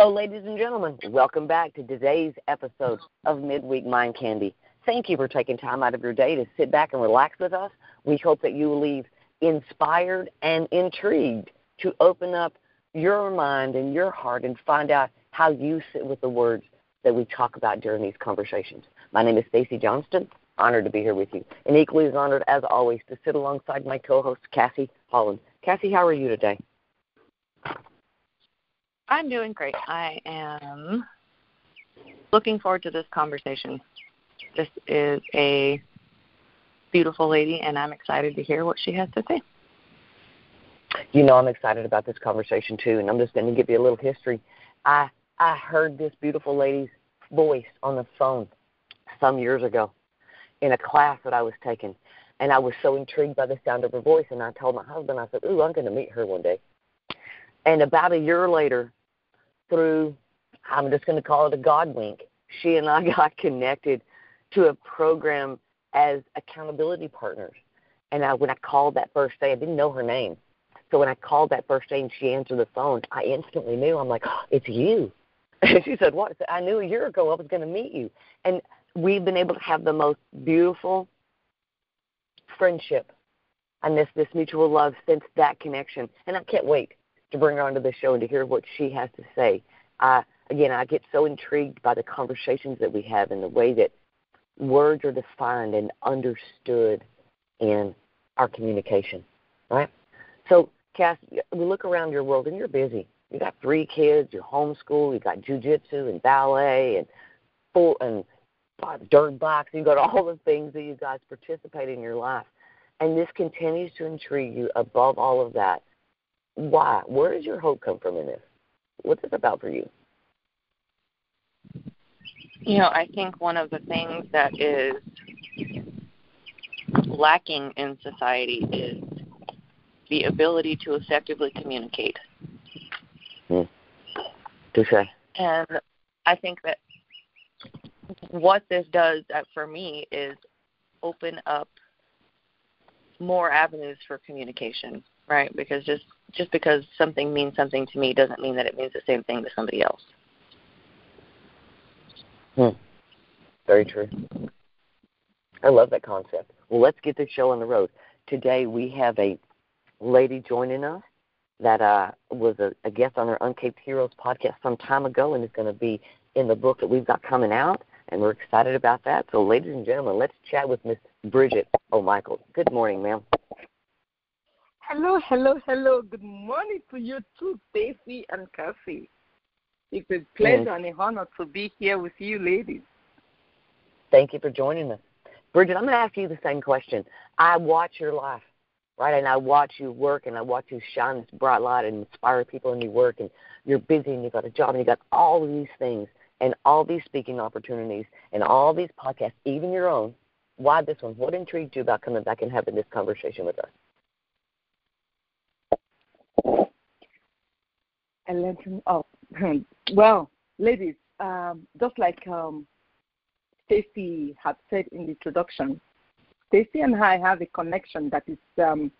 Hello, ladies and gentlemen. Welcome back to today's episode of Midweek Mind Candy. Thank you for taking time out of your day to sit back and relax with us. We hope that you leave inspired and intrigued to open up your mind and your heart and find out how you sit with the words that we talk about during these conversations. My name is Stacy Johnston. Honored to be here with you. And equally as honored, as always, to sit alongside my co host, Cassie Holland. Cassie, how are you today? I'm doing great. I am looking forward to this conversation. This is a beautiful lady, and I'm excited to hear what she has to say. You know, I'm excited about this conversation too, and I'm just going to give you a little history. I I heard this beautiful lady's voice on the phone some years ago in a class that I was taking, and I was so intrigued by the sound of her voice. And I told my husband, I said, "Ooh, I'm going to meet her one day." And about a year later, through I'm just going to call it a God wink, she and I got connected to a program as accountability partners. And I, when I called that first day, I didn't know her name. So when I called that first day and she answered the phone, I instantly knew. I'm like, oh, it's you. And she said, what? I, said, I knew a year ago I was going to meet you. And we've been able to have the most beautiful friendship and this, this mutual love since that connection. And I can't wait to bring her onto the show and to hear what she has to say. I, again, I get so intrigued by the conversations that we have and the way that words are defined and understood in our communication, right? So, Cass, we look around your world and you're busy. You got three kids, you're homeschooled, you got jujitsu and ballet and full and dirt box. You got all the things that you guys participate in your life, and this continues to intrigue you above all of that. Why? Where does your hope come from in this? What's it about for you? You know, I think one of the things that is lacking in society is the ability to effectively communicate. Mm. And I think that what this does uh, for me is open up more avenues for communication, right? Because just just because something means something to me doesn't mean that it means the same thing to somebody else. Hmm. Very true. I love that concept. Well, let's get this show on the road. Today we have a lady joining us that uh, was a, a guest on our Uncaped Heroes podcast some time ago and is going to be in the book that we've got coming out, and we're excited about that. So, ladies and gentlemen, let's chat with Miss Bridget O'Michael. Good morning, ma'am. Hello, hello, hello. Good morning to you too, Stacy and Cassie. It's a pleasure and an honor to be here with you, ladies. Thank you for joining us. Bridget, I'm going to ask you the same question. I watch your life, right? And I watch you work and I watch you shine this bright light and inspire people in your work. And you're busy and you've got a job and you've got all these things and all these speaking opportunities and all these podcasts, even your own. Why this one? What intrigued you about coming back and having this conversation with us? And let him up. well, ladies, um, just like um, Stacy had said in the introduction, Stacy and I have a connection that is um,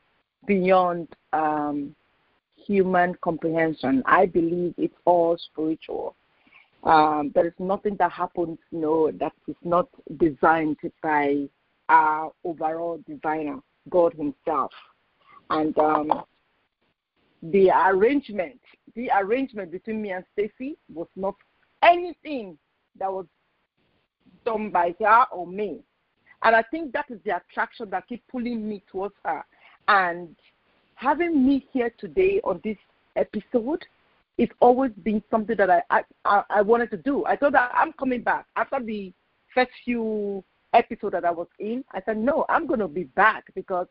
beyond um, human comprehension. I believe it's all spiritual. Um, there is nothing that happens, you know, that is not designed by our overall designer, God Himself. And um, the arrangement, the arrangement between me and Stacy was not anything that was done by her or me. And I think that is the attraction that keeps pulling me towards her. And having me here today on this episode, it's always been something that I, I I wanted to do. I thought that I'm coming back after the first few episodes that I was in. I said no, I'm going to be back because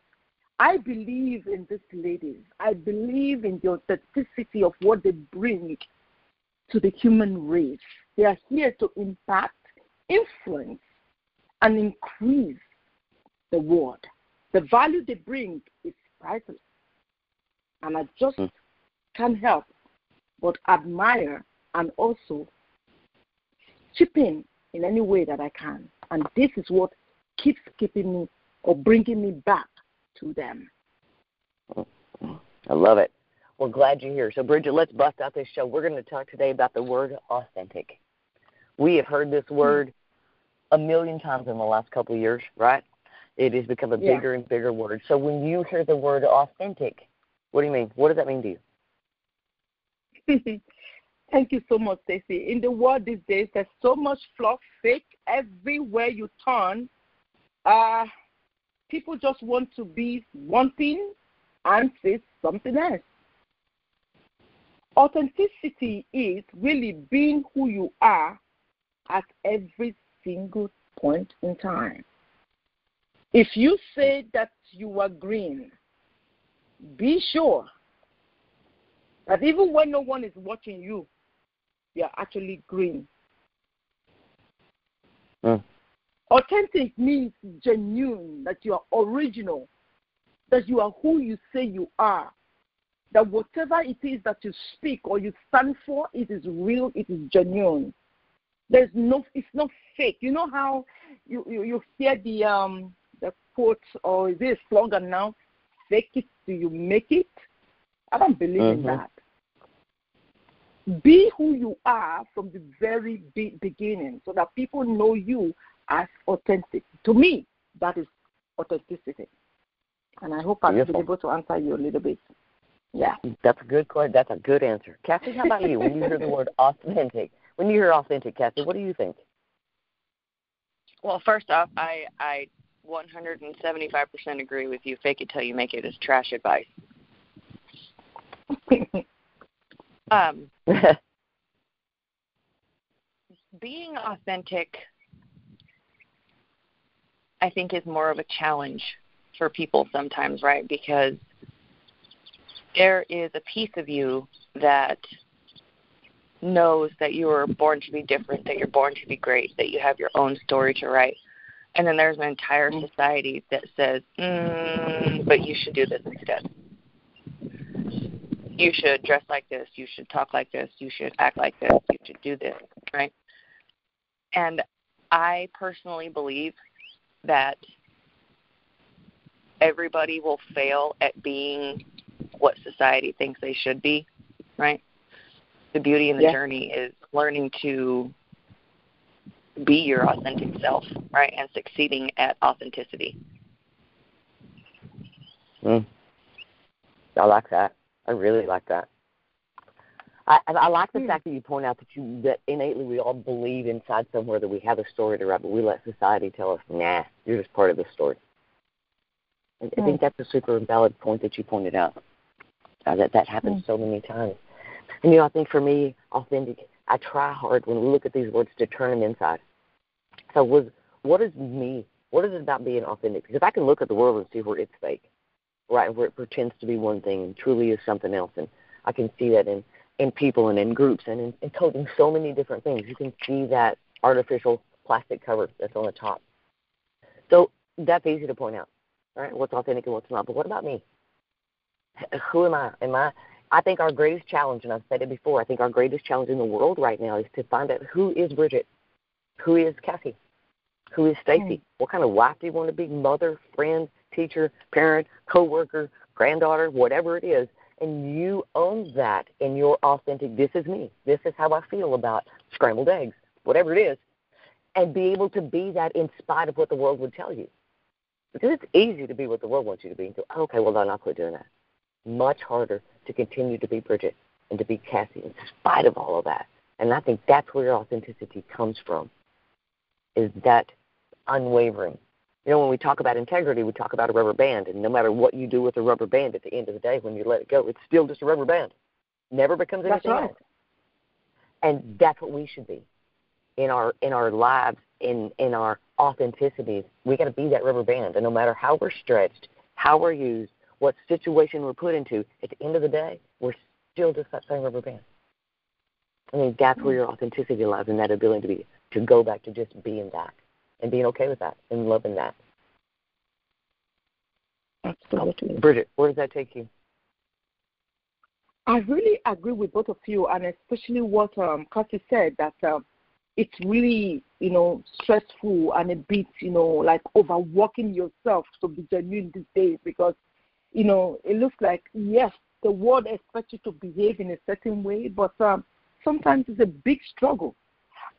I believe in these ladies. I believe in the authenticity of what they bring to the human race. They are here to impact, influence, and increase the world. The value they bring is priceless. And I just mm. can't help but admire and also chip in in any way that I can. And this is what keeps keeping me or bringing me back to them. I love it. We're glad you're here. So, Bridget, let's bust out this show. We're going to talk today about the word authentic. We have heard this word a million times in the last couple of years, right? It has become a Yeah. bigger and bigger word. So, when you hear the word authentic, what do you mean? What does that mean to you? Thank you so much, Stacey. In the world these days, there's so much fluff, fake everywhere you turn. Uh, people just want to be one thing and say something else. Authenticity is really being who you are at every single point in time. If you say that you are green, be sure that even when no one is watching you, you're actually green. Mm. Authentic means genuine, that you are original, that you are who you say you are, that whatever it is that you speak or you stand for, it is real, it is genuine. There's no, it's not fake. You know how you, you, you hear the um the quote or is it a slogan now? Fake it till you make it. I don't believe in Mhm. that. Be who you are from the very be- beginning so that people know you as authentic. To me, that is authenticity. And I hope I've been able to answer you a little bit. Yeah. That's a good question. That's a good answer. Kathy, how about you? When you hear the word authentic, when you hear authentic, Kathy, what do you think? Well, first off, I I 175% agree with you. Fake it till you make it is trash advice. Um, being authentic, I think, is more of a challenge for people sometimes, right? Because there is a piece of you that knows that you were born to be different, that you're born to be great, that you have your own story to write. And then there's an entire society that says, mm, but you should do this instead. You should dress like this. You should talk like this. You should act like this. You should do this, right? And I personally believe that everybody will fail at being what society thinks they should be, right? The beauty in the Yeah. journey is learning to be your authentic self, right? And succeeding at authenticity. Mm. I like that. I really like that. I, I like the Hmm. fact that you point out that you that innately we all believe inside somewhere that we have a story to write, but we let society tell us, nah, you're just part of the story. I, I think that's a super valid point that you pointed out. Uh, that that happens so many times. And you know, I think for me, authentic. I try hard when we look at these words to turn them inside. So, was what is me? What is it about being authentic? Because if I can look at the world and see where it's fake, right? Where it pretends to be one thing and truly is something else. And I can see that in in people and in groups and in, in so many different things. You can see that artificial plastic cover that's on the top. So that's easy to point out, right? What's authentic and what's not. But what about me? Who am I? Am I? I think our greatest challenge, and I've said it before, I think our greatest challenge in the world right now is to find out who is Bridget, who is Cassie, who is Stacy, Mm. what kind of wife do you want to be, mother, friend, teacher, parent, coworker, granddaughter, whatever it is, and you own that in your authentic. This is me. This is how I feel about scrambled eggs, whatever it is, and be able to be that in spite of what the world would tell you. Because it's easy to be what the world wants you to be. And go, oh, okay, well then I'll quit doing that. Much harder to continue to be Bridget and to be Cassie in spite of all of that. And I think that's where authenticity comes from, is that unwavering. You know, when we talk about integrity, we talk about a rubber band, and no matter what you do with a rubber band, at the end of the day, when you let it go, it's still just a rubber band. Never becomes That's anything right. else. And that's what we should be in our in our lives, in in our authenticities. We got to be that rubber band, and no matter how we're stretched, how we're used, what situation we're put into, at the end of the day, we're still just that same rubber band. I mean, that's where your authenticity lies, and that ability to be to go back to just being that and being okay with that and loving that. Absolutely. Bridget, where does that take you? I really agree with both of you, and especially what um, Cassie said that um, it's really, you know, stressful and a bit, you know, like overworking yourself to be genuine these days because, you know, it looks like yes, the world expects you to behave in a certain way, but um, sometimes it's a big struggle.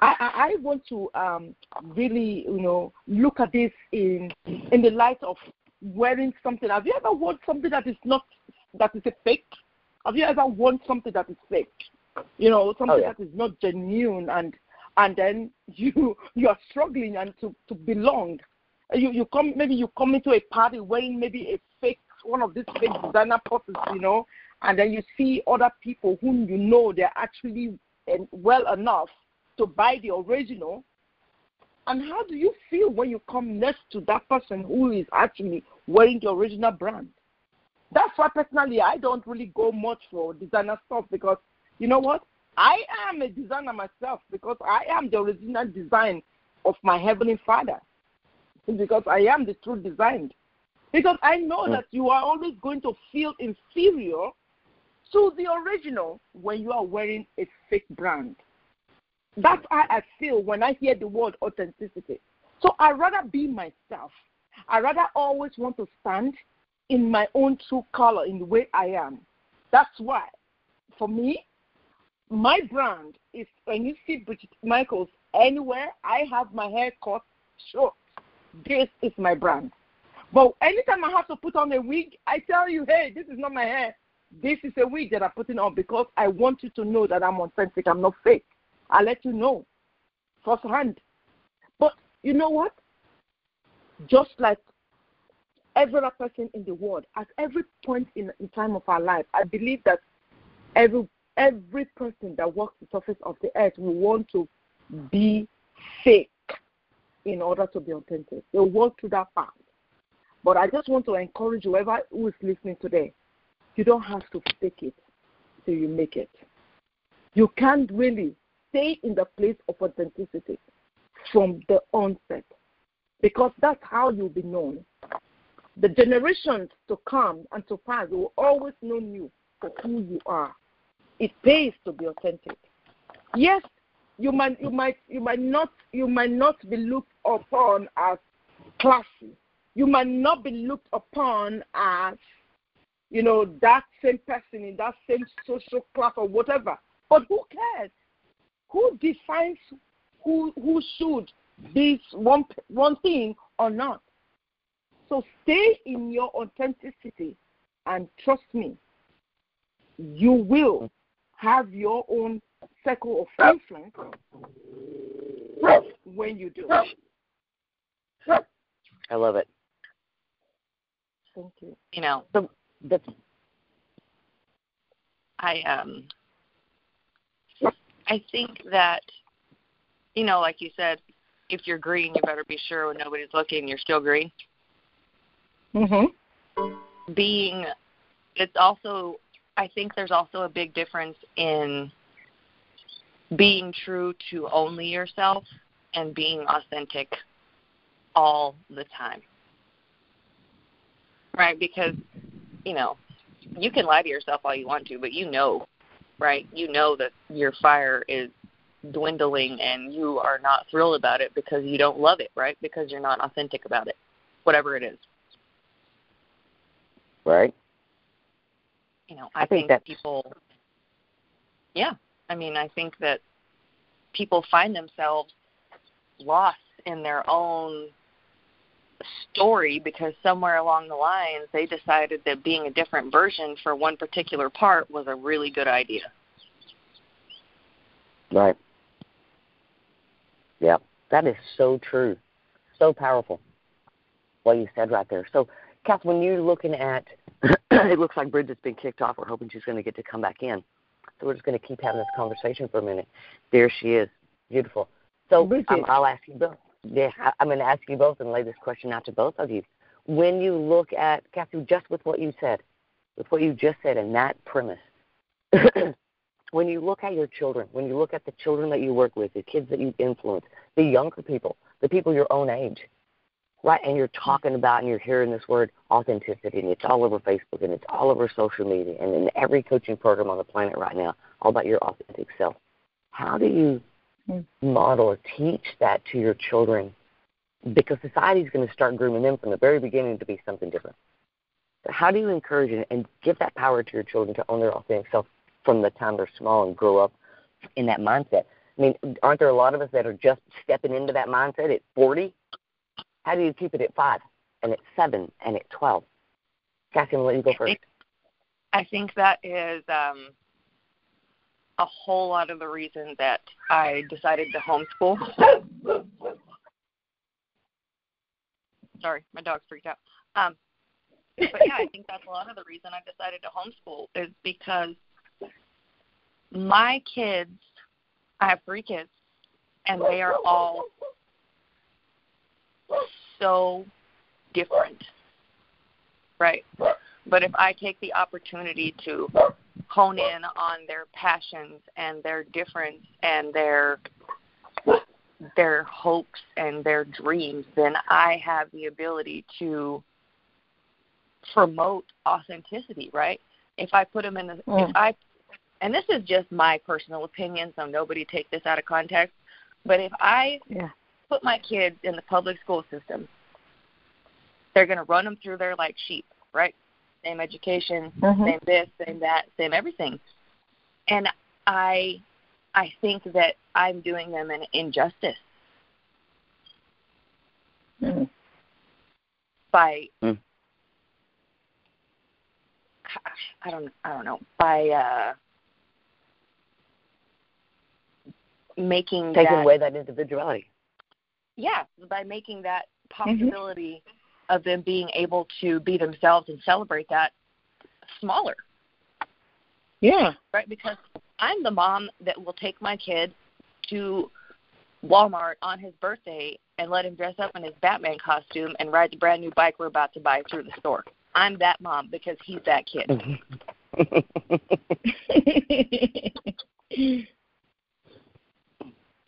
I, I, I want to um, really, you know, look at this in in the light of wearing something. Have you ever worn something that is not that is a fake? Have you ever worn something that is fake? You know, something oh, yeah. that is not genuine, and and then you you are struggling and to to belong. You you come maybe you come into a party wearing maybe a fake one of these fake designer purses, you know, and then you see other people whom you know they're actually well enough to buy the original. And how do you feel when you come next to that person who is actually wearing the original brand? That's why personally I don't really go much for designer stuff because you know what? I am a designer myself because I am the original design of my heavenly Father. Because I am the true design. Because I know mm. that you are always going to feel inferior to the original when you are wearing a fake brand. That's how I feel when I hear the word authenticity. So I rather be myself. I rather always want to stand in my own true color, in the way I am. That's why, for me, my brand is when you see Bridget Michaels anywhere, I have my hair cut short. This is my brand. But anytime I have to put on a wig, I tell you, hey, this is not my hair. This is a wig that I'm putting on because I want you to know that I'm authentic. I'm not fake. I let you know firsthand. But you know what? Just like every other person in the world, at every point in, in time of our life, I believe that every every person that walks the surface of the earth will want to be fake in order to be authentic. They'll walk through that path. But I just want to encourage whoever who is listening today, you don't have to fake it till you make it. You can't really stay in the place of authenticity from the onset because that's how you'll be known. The generations to come and to pass will always know you for who you are. It pays to be authentic. Yes, you might you might you might not you might not be looked upon as classy you might not be looked upon as, you know, that same person in that same social class or whatever. But who cares? Who defines who who should be one one thing or not? So stay in your authenticity and trust me, you will have your own circle of influence when you do. It. I love it. Thank you. You know, the the I um I think that you know, like you said, if you're green, you better be sure when nobody's looking, you're still green. Mhm. Being, it's also, I think there's also a big difference in being true to only yourself and being authentic all the time right? Because, you know, you can lie to yourself all you want to, but you know, right? You know that your fire is dwindling and you are not thrilled about it because you don't love it, right? Because you're not authentic about it, whatever it is. Right. You know, I, I think, think that people, yeah, I mean, I think that people find themselves lost in their own story because somewhere along the lines they decided that being a different version for one particular part was a really good idea. Right. Yeah, that is so true, so powerful. What you said right there. So, Kath, when you're looking at, it looks like Bridget's been kicked off. We're hoping she's going to get to come back in. So we're just going to keep having this conversation for a minute. There she is, beautiful. So um, I'll ask you both yeah, I'm going to ask you both and lay this question out to both of you. When you look at, Kathy, just with what you said, with what you just said and that premise, when you look at your children, when you look at the children that you work with, the kids that you influence, the younger people, the people your own age, right? And you're talking about and you're hearing this word authenticity, and it's all over Facebook and it's all over social media and in every coaching program on the planet right now, all about your authentic self. How do you model or teach that to your children because society is going to start grooming them from the very beginning to be something different. how do you encourage and give that power to your children to own their authentic self from the time they're small and grow up in that mindset? I mean, aren't there a lot of us that are just stepping into that mindset at 40? How do you keep it at five and at seven and at 12? Cassie, I'm going to let you go first. I think that is um, a whole lot of the reason that I decided to homeschool. Sorry, my dog's freaked out. Um, but yeah, I think that's a lot of the reason I decided to homeschool is because my kids, I have three kids, and they are all so different, right? But if I take the opportunity to hone in on their passions and their difference and their their hopes and their dreams, then I have the ability to promote authenticity, right? If I put them in the, mm. if I, and this is just my personal opinion, so nobody take this out of context. But if I yeah. put my kids in the public school system, they're going to run them through there like sheep, right? Same education, mm-hmm. same this, same that, same everything. And I, I think that I'm doing them an injustice mm. by mm. I don't I don't know by uh making taking that, away that individuality. Yeah, by making that mm-hmm. possibility mm-hmm. Of them being able to be themselves and celebrate that smaller. Yeah. Right, because I'm the mom that will take my kid to Walmart on his birthday and let him dress up in his Batman costume and ride the brand new bike we're about to buy through the store. I'm that mom because he's that kid.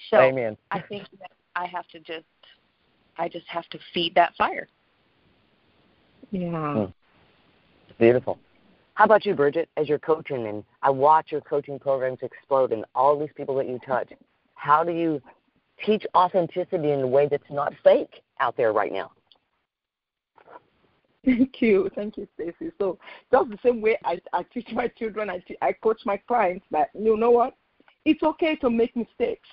so Amen. I think that I have to just I just have to feed that fire. Yeah. It's beautiful. How about you, Bridget, as you're coaching and I watch your coaching programs explode and all these people that you touch, how do you teach authenticity in a way that's not fake out there right now? Thank you, thank you, Stacy. So just the same way I, I teach my children, I, I coach my clients that you know what, it's okay to make mistakes,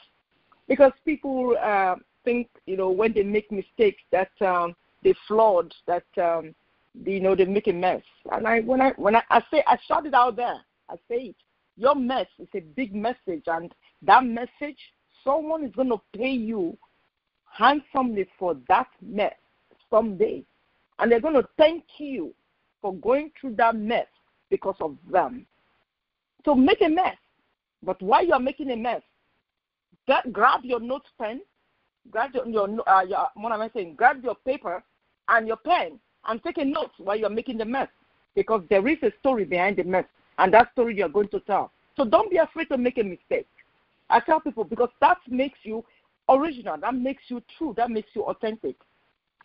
because people uh, think you know when they make mistakes that um, they flawed, that um, you know they make a mess. And I when I when I, I say I shout it out there, I say it. Your mess is a big message, and that message, someone is going to pay you handsomely for that mess someday and they're going to thank you for going through that mess because of them. So make a mess. But while you're making a mess, get, grab your note pen, grab your, your, uh, your, what am I saying? Grab your paper and your pen and take a note while you're making the mess because there is a story behind the mess and that story you're going to tell. So don't be afraid to make a mistake. I tell people because that makes you original, that makes you true, that makes you authentic.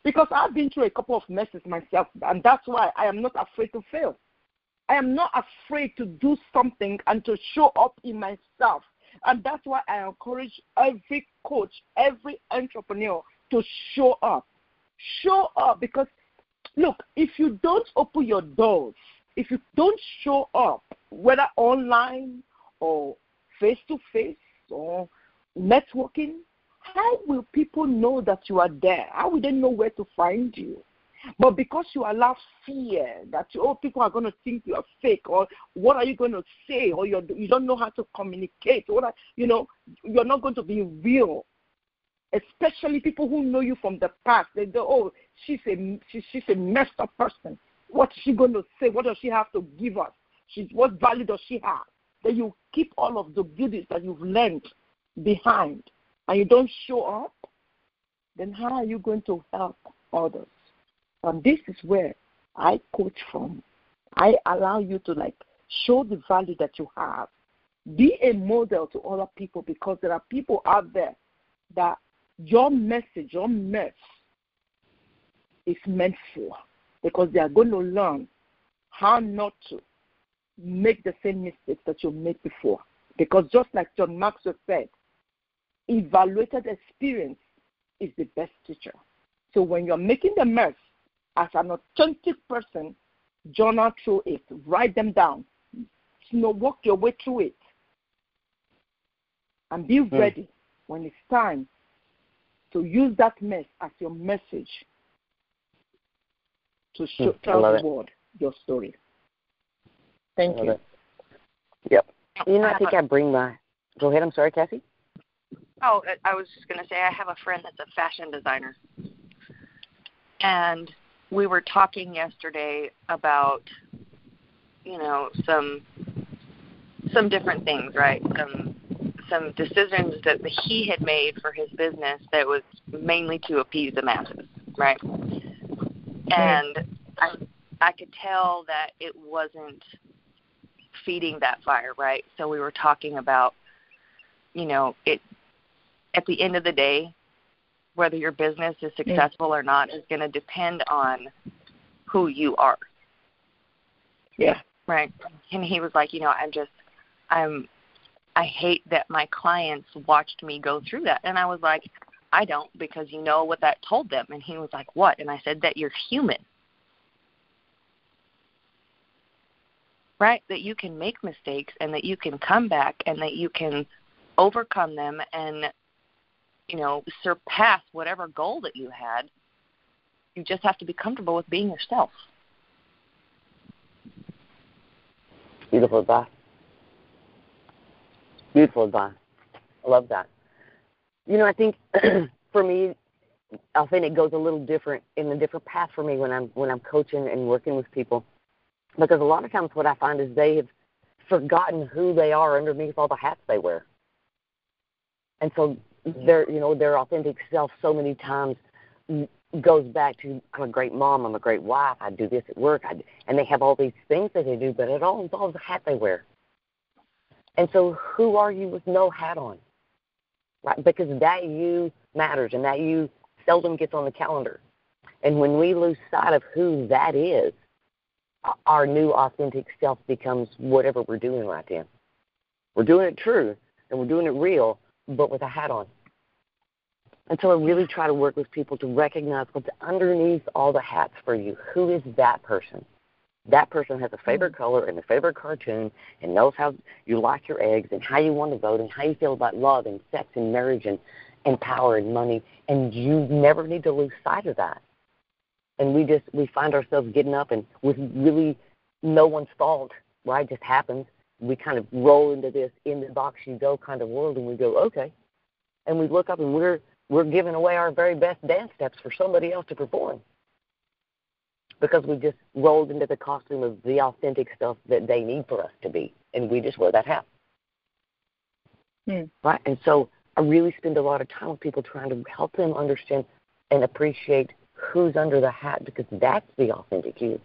Because I've been through a couple of messes myself, and that's why I am not afraid to fail. I am not afraid to do something and to show up in myself. And that's why I encourage every coach, every entrepreneur to show up. Show up because, look, if you don't open your doors, if you don't show up, whether online or face to face or networking, how will people know that you are there? How will they know where to find you? But because you allow fear that oh people are going to think you are fake or what are you going to say or you you don't know how to communicate or you know you're not going to be real. Especially people who know you from the past, they go oh she's a she, she's a messed up person. What is she going to say? What does she have to give us? She's what value does she have? Then you keep all of the goodies that you've learned behind and you don't show up, then how are you going to help others? And this is where I coach from. I allow you to like show the value that you have. Be a model to other people because there are people out there that your message, your mess is meant for because they are going to learn how not to make the same mistakes that you made before. Because just like John Maxwell said, evaluated experience is the best teacher. So when you're making the mess as an authentic person, journal through it, write them down, you know, work your way through it, and be mm. ready when it's time to use that mess as your message to show, mm. tell the world your story. Thank you. It. Yep. You know, I think I bring my. Go ahead. I'm sorry, Cassie. Oh, I was just going to say I have a friend that's a fashion designer. And we were talking yesterday about you know some some different things, right? Some some decisions that he had made for his business that was mainly to appease the masses, right? And I I could tell that it wasn't feeding that fire, right? So we were talking about you know, it at the end of the day, whether your business is successful or not is going to depend on who you are. Yeah. Right. And he was like, you know, I'm just, I'm, I hate that my clients watched me go through that. And I was like, I don't because you know what that told them. And he was like, what? And I said that you're human. Right? That you can make mistakes and that you can come back and that you can overcome them and you know, surpass whatever goal that you had. You just have to be comfortable with being yourself. Beautiful advice. Beautiful advice. I love that. You know, I think for me, I it goes a little different in a different path for me when I'm when I'm coaching and working with people, because a lot of times what I find is they have forgotten who they are underneath all the hats they wear, and so their you know their authentic self so many times goes back to I'm a great mom, I'm a great wife, I do this at work, I, and they have all these things that they do, but it all involves the hat they wear. And so, who are you with no hat on? Right? Because that you matters, and that you seldom gets on the calendar. And when we lose sight of who that is, our new authentic self becomes whatever we're doing right then. We're doing it true, and we're doing it real, but with a hat on. And so I really try to work with people to recognize what's underneath all the hats for you. Who is that person? That person has a favorite mm-hmm. color and a favorite cartoon and knows how you like your eggs and how you want to vote and how you feel about love and sex and marriage and, and power and money. And you never need to lose sight of that. And we just we find ourselves getting up and with really no one's fault, right? It just happens. We kind of roll into this in the box you go kind of world and we go, Okay. And we look up and we're we're giving away our very best dance steps for somebody else to perform because we just rolled into the costume of the authentic stuff that they need for us to be, and we just wear that hat. Hmm. Right? And so I really spend a lot of time with people trying to help them understand and appreciate who's under the hat because that's the authentic you.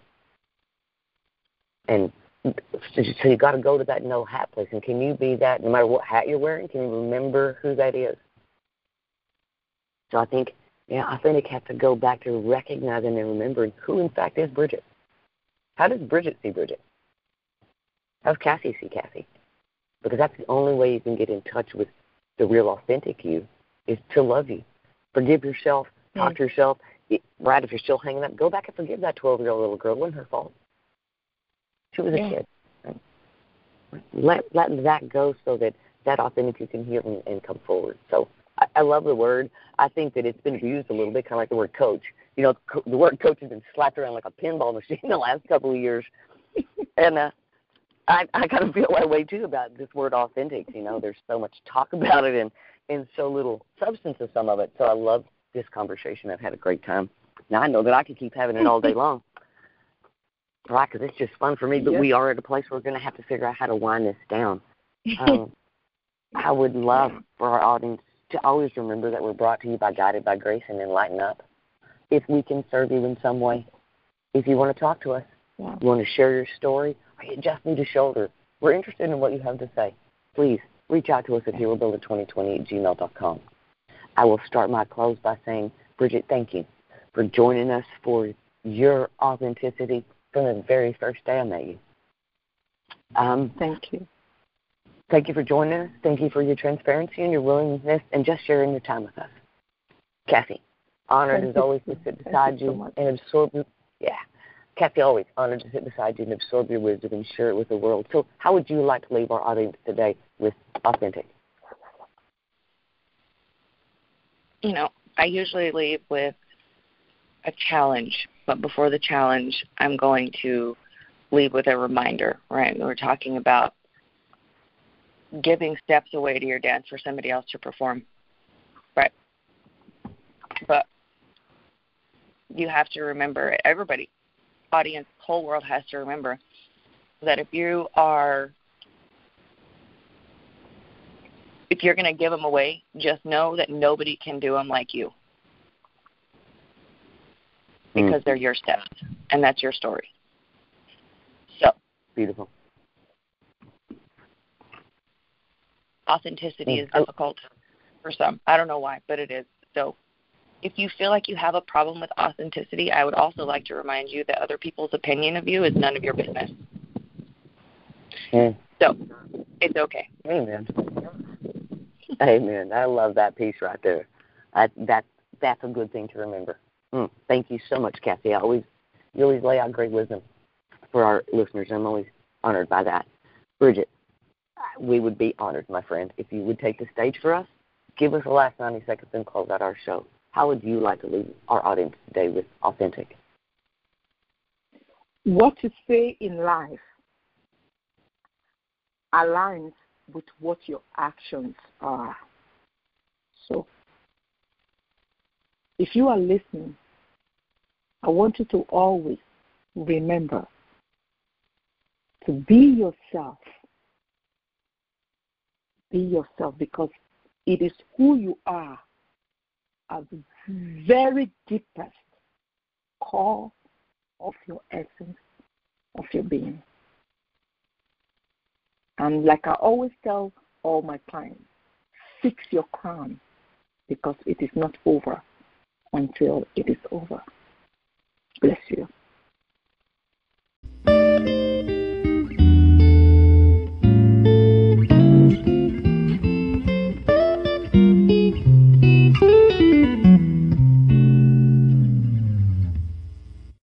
And so you got to go to that no hat place, and can you be that no matter what hat you're wearing? Can you remember who that is? So I think, yeah, authentic has to go back to recognizing and remembering who, in fact, is Bridget. How does Bridget see Bridget? How does Cassie see Cassie? Because that's the only way you can get in touch with the real authentic you is to love you. Forgive yourself, talk mm. to yourself. Right, if you're still hanging up, go back and forgive that 12 year old little girl. It wasn't her fault. She was a kid. Right? Let, let that go so that that authentic you can heal and, and come forward. So I, I love the word. I think that it's been abused a little bit, kind of like the word coach. You know, co- the word coach has been slapped around like a pinball machine the last couple of years, and uh, I I kind of feel that way too about this word authentic. You know, there's so much talk about it and and so little substance of some of it. So I love this conversation. I've had a great time. Now I know that I could keep having it all day long. Right, because it's just fun for me, but we are at a place where we're going to have to figure out how to wind this down. Um, I would love for our audience to always remember that we're brought to you by Guided by Grace and Enlighten Up. If we can serve you in some way, if you want to talk to us, yeah. you want to share your story, or you just need a shoulder, we're interested in what you have to say. Please reach out to us at herobuilder2020 at gmail.com. I will start my close by saying, Bridget, thank you for joining us for your authenticity from the very first day I met you. Um, thank you. Thank you for joining us. Thank you for your transparency and your willingness and just sharing your time with us. Cassie, honored as always to sit beside you, so and absorb. Yeah, Kathy, always honored to sit beside you and absorb your wisdom and share it with the world. So, how would you like to leave our audience today with authentic? You know, I usually leave with a challenge, but before the challenge, I'm going to leave with a reminder, right? We're talking about giving steps away to your dance for somebody else to perform. Right. But you have to remember everybody, audience, whole world has to remember that if you are if you're going to give them away, just know that nobody can do them like you. Because mm. they're your steps and that's your story. So, beautiful. Authenticity mm. is difficult for some. I don't know why, but it is. So if you feel like you have a problem with authenticity, I would also like to remind you that other people's opinion of you is none of your business. Mm. So it's okay. Amen. Amen. I love that piece right there. I, that that's a good thing to remember. Mm. Thank you so much, Kathy. I always you always lay out great wisdom for our listeners. I'm always honored by that. Bridget, we would be honored, my friend, if you would take the stage for us. Give us the last 90 seconds and close out our show. How would you like to leave our audience today with authentic? What you say in life aligns with what your actions are. So, if you are listening, I want you to always remember to be yourself be yourself because it is who you are at the very deepest core of your essence, of your being. And like I always tell all my clients, fix your crown because it is not over until it is over. Bless you.